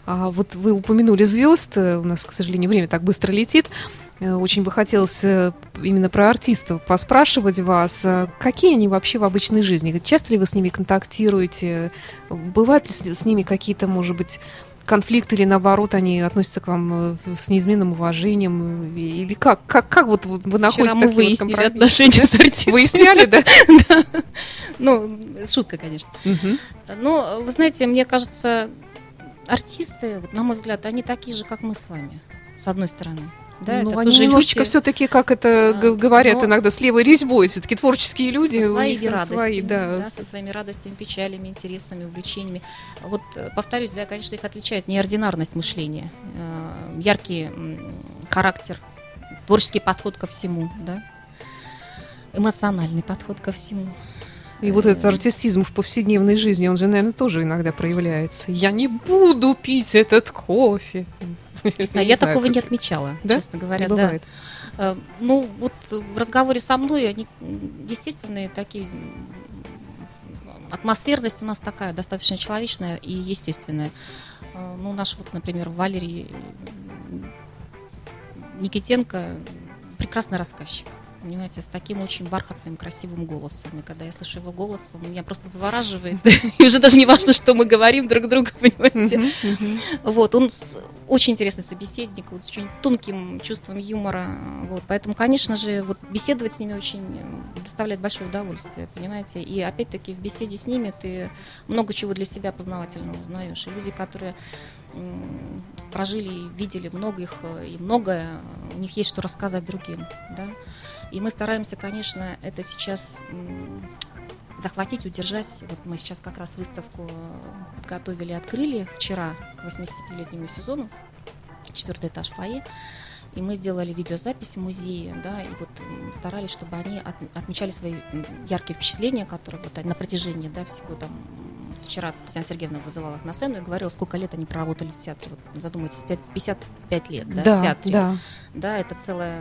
А вот вы упомянули звезд, у нас, к сожалению, время так быстро летит. Э, очень бы хотелось э, именно про артистов поспрашивать вас. Э, какие они вообще в обычной жизни? Часто ли вы с ними контактируете? Бывают ли с ними какие-то, может быть, конфликт или наоборот они относятся к вам э, с неизменным уважением? Или как как как вот вы находитесь мы выяснили вот отношения с артистом выясняли да? Ну шутка конечно. Ну вы знаете мне кажется артисты на мой взгляд они такие же как мы с вами с одной стороны да, ну, это они немножечко люди... все-таки, как это а, говорят но... иногда, с левой резьбой, все-таки творческие люди. Со своими радостями, свои, да. да, со своими радостями, печалями, интересами, увлечениями. Вот, э, повторюсь, да, конечно, их отличает неординарность мышления, э, яркий характер, творческий подход ко всему, да, эмоциональный подход ко всему. И вот этот артистизм в повседневной жизни, он же, наверное, тоже иногда проявляется. Я не буду пить этот кофе. Я, я такого не отмечала, честно говоря. Не бывает. Да. Э, ну, вот в разговоре со мной они естественные такие атмосферность у нас такая, достаточно человечная и естественная. Э, ну, наш вот, например, Валерий Никитенко прекрасный рассказчик понимаете, с таким очень бархатным, красивым голосом. И когда я слышу его голос, он меня просто завораживает. И уже даже не важно, что мы говорим друг другу, понимаете. Вот, он очень интересный собеседник, вот, с очень тонким чувством юмора. Вот, поэтому, конечно же, вот беседовать с ними очень доставляет большое удовольствие, понимаете. И опять-таки в беседе с ними ты много чего для себя познавательного узнаешь. И люди, которые прожили, видели много их и многое, у них есть что рассказать другим, да. И мы стараемся, конечно, это сейчас захватить, удержать. Вот мы сейчас как раз выставку подготовили, открыли вчера к 85-летнему сезону, четвертый этаж фойе. И мы сделали видеозапись в музее, да, и вот старались, чтобы они от, отмечали свои яркие впечатления, которые вот на протяжении, да, всего там вчера Татьяна Сергеевна вызывала их на сцену и говорила, сколько лет они проработали в театре. Вот задумайтесь, 55 лет да, да, в театре. Да. да, это целая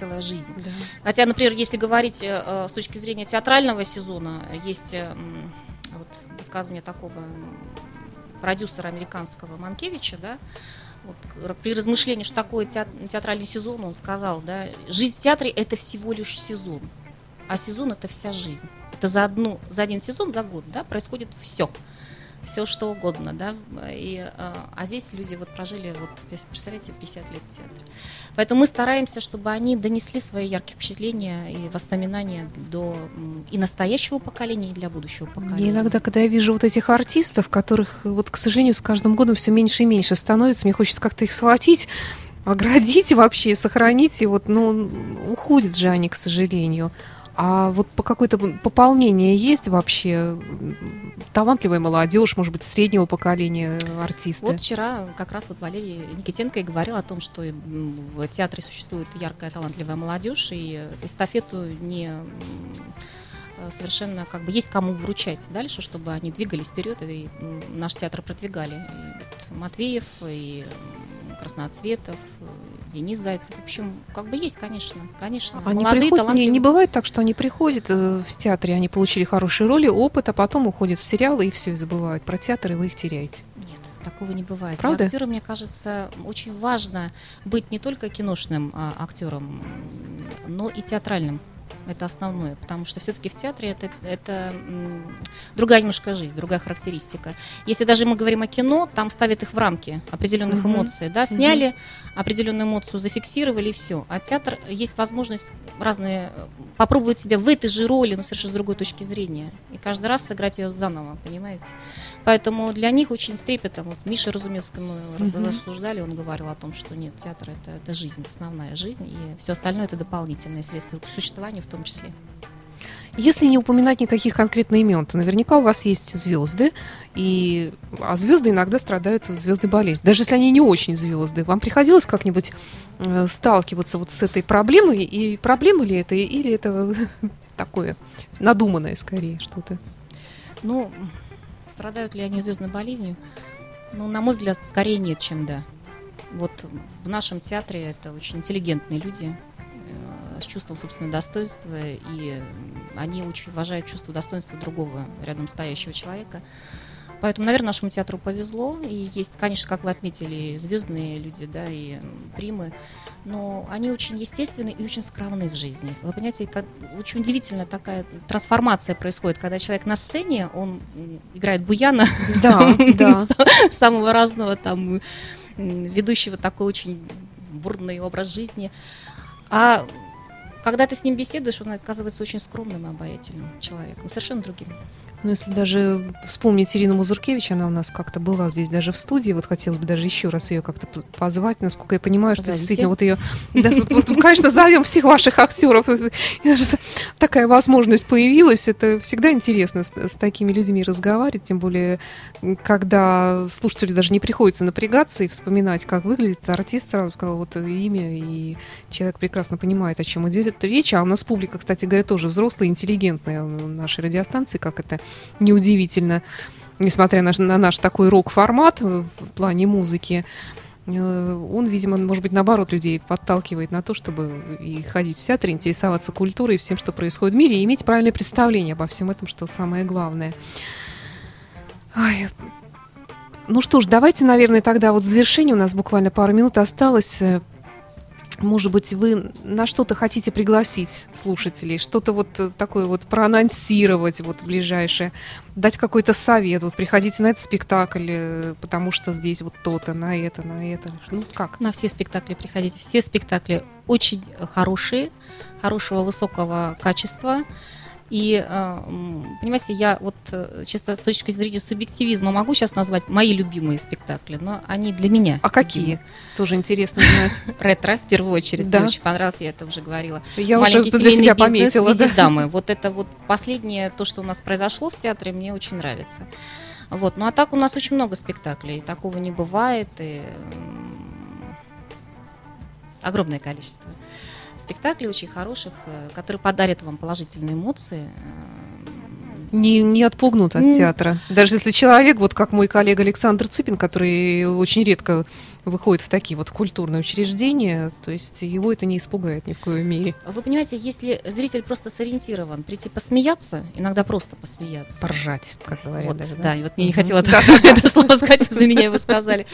целая жизнь. Да. Хотя, например, если говорить э, с точки зрения театрального сезона, есть э, вот, высказывание такого продюсера американского Манкевича, да, вот, при размышлении, что такое театральный сезон, он сказал, да, жизнь в театре это всего лишь сезон, а сезон это вся жизнь. Это за одну, за один сезон, за год, да, происходит все все что угодно, да, и, а, а здесь люди вот прожили, вот, представляете, 50 лет в театре. Поэтому мы стараемся, чтобы они донесли свои яркие впечатления и воспоминания до и настоящего поколения, и для будущего поколения. И иногда, когда я вижу вот этих артистов, которых, вот, к сожалению, с каждым годом все меньше и меньше становится, мне хочется как-то их схватить, оградить вообще, сохранить, и вот, ну, уходят же они, к сожалению. А вот по какое-то пополнение есть вообще? Талантливая молодежь, может быть, среднего поколения артисты? Вот вчера как раз вот Валерий Никитенко и говорил о том, что в театре существует яркая талантливая молодежь, и эстафету не совершенно как бы есть кому вручать дальше, чтобы они двигались вперед и наш театр продвигали. И вот Матвеев, и Красноцветов, Денис Зайцев. В общем, как бы есть, конечно, конечно. Они Молодые, приходят, талантливые. Не, не бывает так, что они приходят э, в театре, они получили хорошие роли, опыт, а потом уходят в сериалы и все, и забывают про театр, и вы их теряете. Нет, такого не бывает. Правда? Для актера, мне кажется, очень важно быть не только киношным а, актером, но и театральным это основное, потому что все-таки в театре это, это другая немножко жизнь, другая характеристика. Если даже мы говорим о кино, там ставят их в рамки определенных uh-huh. эмоций, да, сняли uh-huh. определенную эмоцию, зафиксировали и все. А театр есть возможность разные попробовать себя в этой же роли, но совершенно с другой точки зрения, и каждый раз сыграть ее заново, понимаете? Поэтому для них очень с трепетом. Вот Миша Разумевский мы uh-huh. рассуждали, он говорил о том, что нет, театр это, это жизнь, основная жизнь, и все остальное это дополнительное средство к существованию в том числе. Если не упоминать никаких конкретных имен, то наверняка у вас есть звезды, и а звезды иногда страдают звездной болезнью. Даже если они не очень звезды. Вам приходилось как-нибудь э, сталкиваться вот с этой проблемой? И проблема ли это, или это такое надуманное скорее что-то? Ну, страдают ли они звездной болезнью? Ну, на мой взгляд, скорее нет, чем да. Вот в нашем театре это очень интеллигентные люди, с чувством собственного достоинства, и они очень уважают чувство достоинства другого рядом стоящего человека. Поэтому, наверное, нашему театру повезло. И есть, конечно, как вы отметили, звездные люди, да, и примы. Но они очень естественны и очень скромны в жизни. Вы понимаете, как, очень удивительно такая трансформация происходит, когда человек на сцене, он играет буяна, да, да. самого разного там ведущего такой очень бурный образ жизни. А когда ты с ним беседуешь, он оказывается очень скромным и обаятельным человеком, совершенно другим. Ну, если даже вспомнить Ирину Музуркевич, она у нас как-то была здесь даже в студии, вот хотелось бы даже еще раз ее как-то позвать, насколько я понимаю, что Позовите. действительно вот ее... Да, конечно, зовем всех ваших актеров. Такая возможность появилась. Это всегда интересно с, с такими людьми разговаривать, тем более, когда слушателю даже не приходится напрягаться и вспоминать, как выглядит артист, сразу сказал вот имя, и человек прекрасно понимает, о чем идет речь. А у нас публика, кстати говоря, тоже взрослая, интеллигентная нашей радиостанции, как это неудивительно, несмотря на, на наш такой рок-формат в плане музыки. Э, он, видимо, может быть, наоборот, людей подталкивает на то, чтобы и ходить в театр, интересоваться культурой всем, что происходит в мире, и иметь правильное представление обо всем этом, что самое главное. Ой. Ну что ж, давайте, наверное, тогда вот в завершение, у нас буквально пару минут осталось, может быть, вы на что-то хотите пригласить слушателей, что-то вот такое вот проанонсировать вот ближайшее, дать какой-то совет, вот приходите на этот спектакль, э, потому что здесь вот то-то, на это, на это. Ну, как? На все спектакли приходите. Все спектакли очень хорошие, хорошего высокого качества. И, э, понимаете, я вот э, чисто с точки зрения субъективизма могу сейчас назвать мои любимые спектакли, но они для меня. А какие? Тоже интересно знать. Ретро, в первую очередь. Да. Мне очень понравился, я это уже говорила. Я Маленький уже для себя бизнес, пометила. Да. дамы. Вот это вот последнее, то, что у нас произошло в театре, мне очень нравится. Вот. Ну а так у нас очень много спектаклей. Такого не бывает. И огромное количество спектаклей очень хороших, э, которые подарят вам положительные эмоции. Э, не, не отпугнут от театра. Даже если человек, вот как мой коллега Александр Цыпин, который очень редко выходит в такие вот культурные учреждения, то есть его это не испугает ни в коей мере. Вы понимаете, если зритель просто сориентирован, прийти посмеяться, иногда просто посмеяться. Поржать, как говорят. Вот, даже, да, да, и вот я не хотела это слово сказать, за меня его сказали.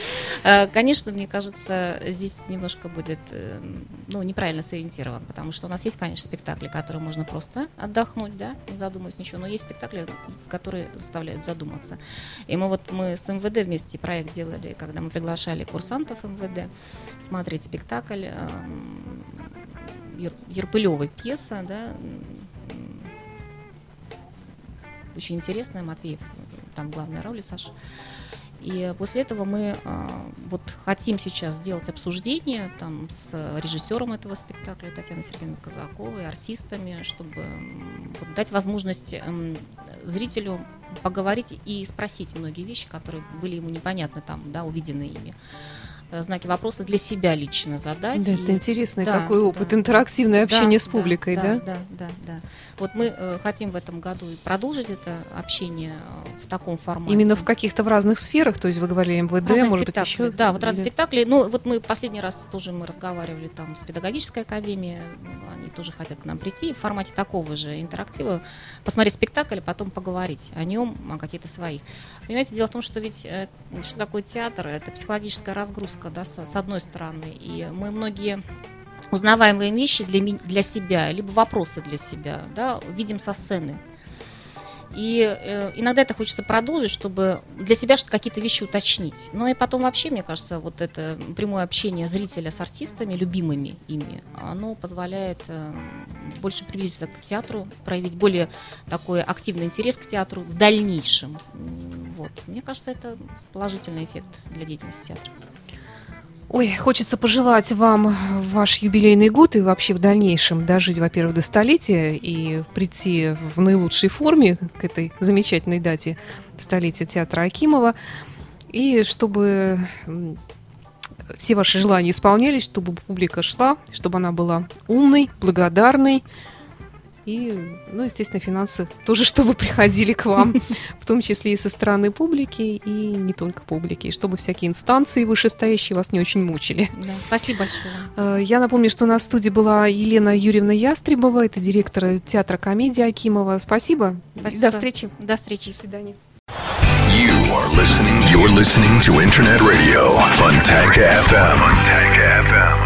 Э, конечно, мне кажется, здесь немножко будет э, ну, неправильно сориентирован, потому что у нас есть, конечно, спектакли, которые можно просто отдохнуть, да, не задумываясь ничего, но есть спектакли, которые заставляют задуматься. И мы вот мы с МВД вместе проект делали, когда мы приглашали курсантов курсантов МВД смотреть спектакль эм, Ерпылевой пьеса, да, очень интересная, Матвеев, там главная роль, Саша. И после этого мы э, вот хотим сейчас сделать обсуждение там с режиссером этого спектакля Татьяной Сергеевной Казаковой, артистами, чтобы вот, дать возможность э, зрителю поговорить и спросить многие вещи, которые были ему непонятны там, да, увиденные ими. Э, знаки вопроса для себя лично задать. Да, и... это интересный да, такой опыт, да, интерактивное общение да, с публикой, да? Да, да, да. да. Вот мы э, хотим в этом году продолжить это общение э, в таком формате. Именно в каких-то в разных сферах, то есть вы говорили МВД, разные может быть еще. Да, вот разные спектакли. Ну вот мы последний раз тоже мы разговаривали там с педагогической академией, они тоже хотят к нам прийти в формате такого же интерактива, посмотреть спектакль, потом поговорить о нем, о каких-то своих. Понимаете, дело в том, что ведь э, что такое театр? Это психологическая разгрузка, да, с, с одной стороны, и мы многие узнаваемые вещи для, для себя, либо вопросы для себя, да, видим со сцены. И э, иногда это хочется продолжить, чтобы для себя какие-то вещи уточнить. Но и потом вообще, мне кажется, вот это прямое общение зрителя с артистами, любимыми ими, оно позволяет э, больше приблизиться к театру, проявить более такой активный интерес к театру в дальнейшем. Вот. Мне кажется, это положительный эффект для деятельности театра. Ой, хочется пожелать вам ваш юбилейный год и вообще в дальнейшем дожить, во-первых, до столетия и прийти в наилучшей форме к этой замечательной дате столетия театра Акимова. И чтобы все ваши желания исполнялись, чтобы публика шла, чтобы она была умной, благодарной, и, ну, естественно, финансы тоже, чтобы приходили к вам, в том числе и со стороны публики, и не только публики, чтобы всякие инстанции вышестоящие вас не очень мучили. Да, спасибо большое. Э, я напомню, что у нас в студии была Елена Юрьевна Ястребова, это директор театра комедии Акимова. Спасибо. Спасибо. До встречи. До встречи. До свидания. You are listening. You're listening to Internet Radio Fontanka FM. Fontanka FM.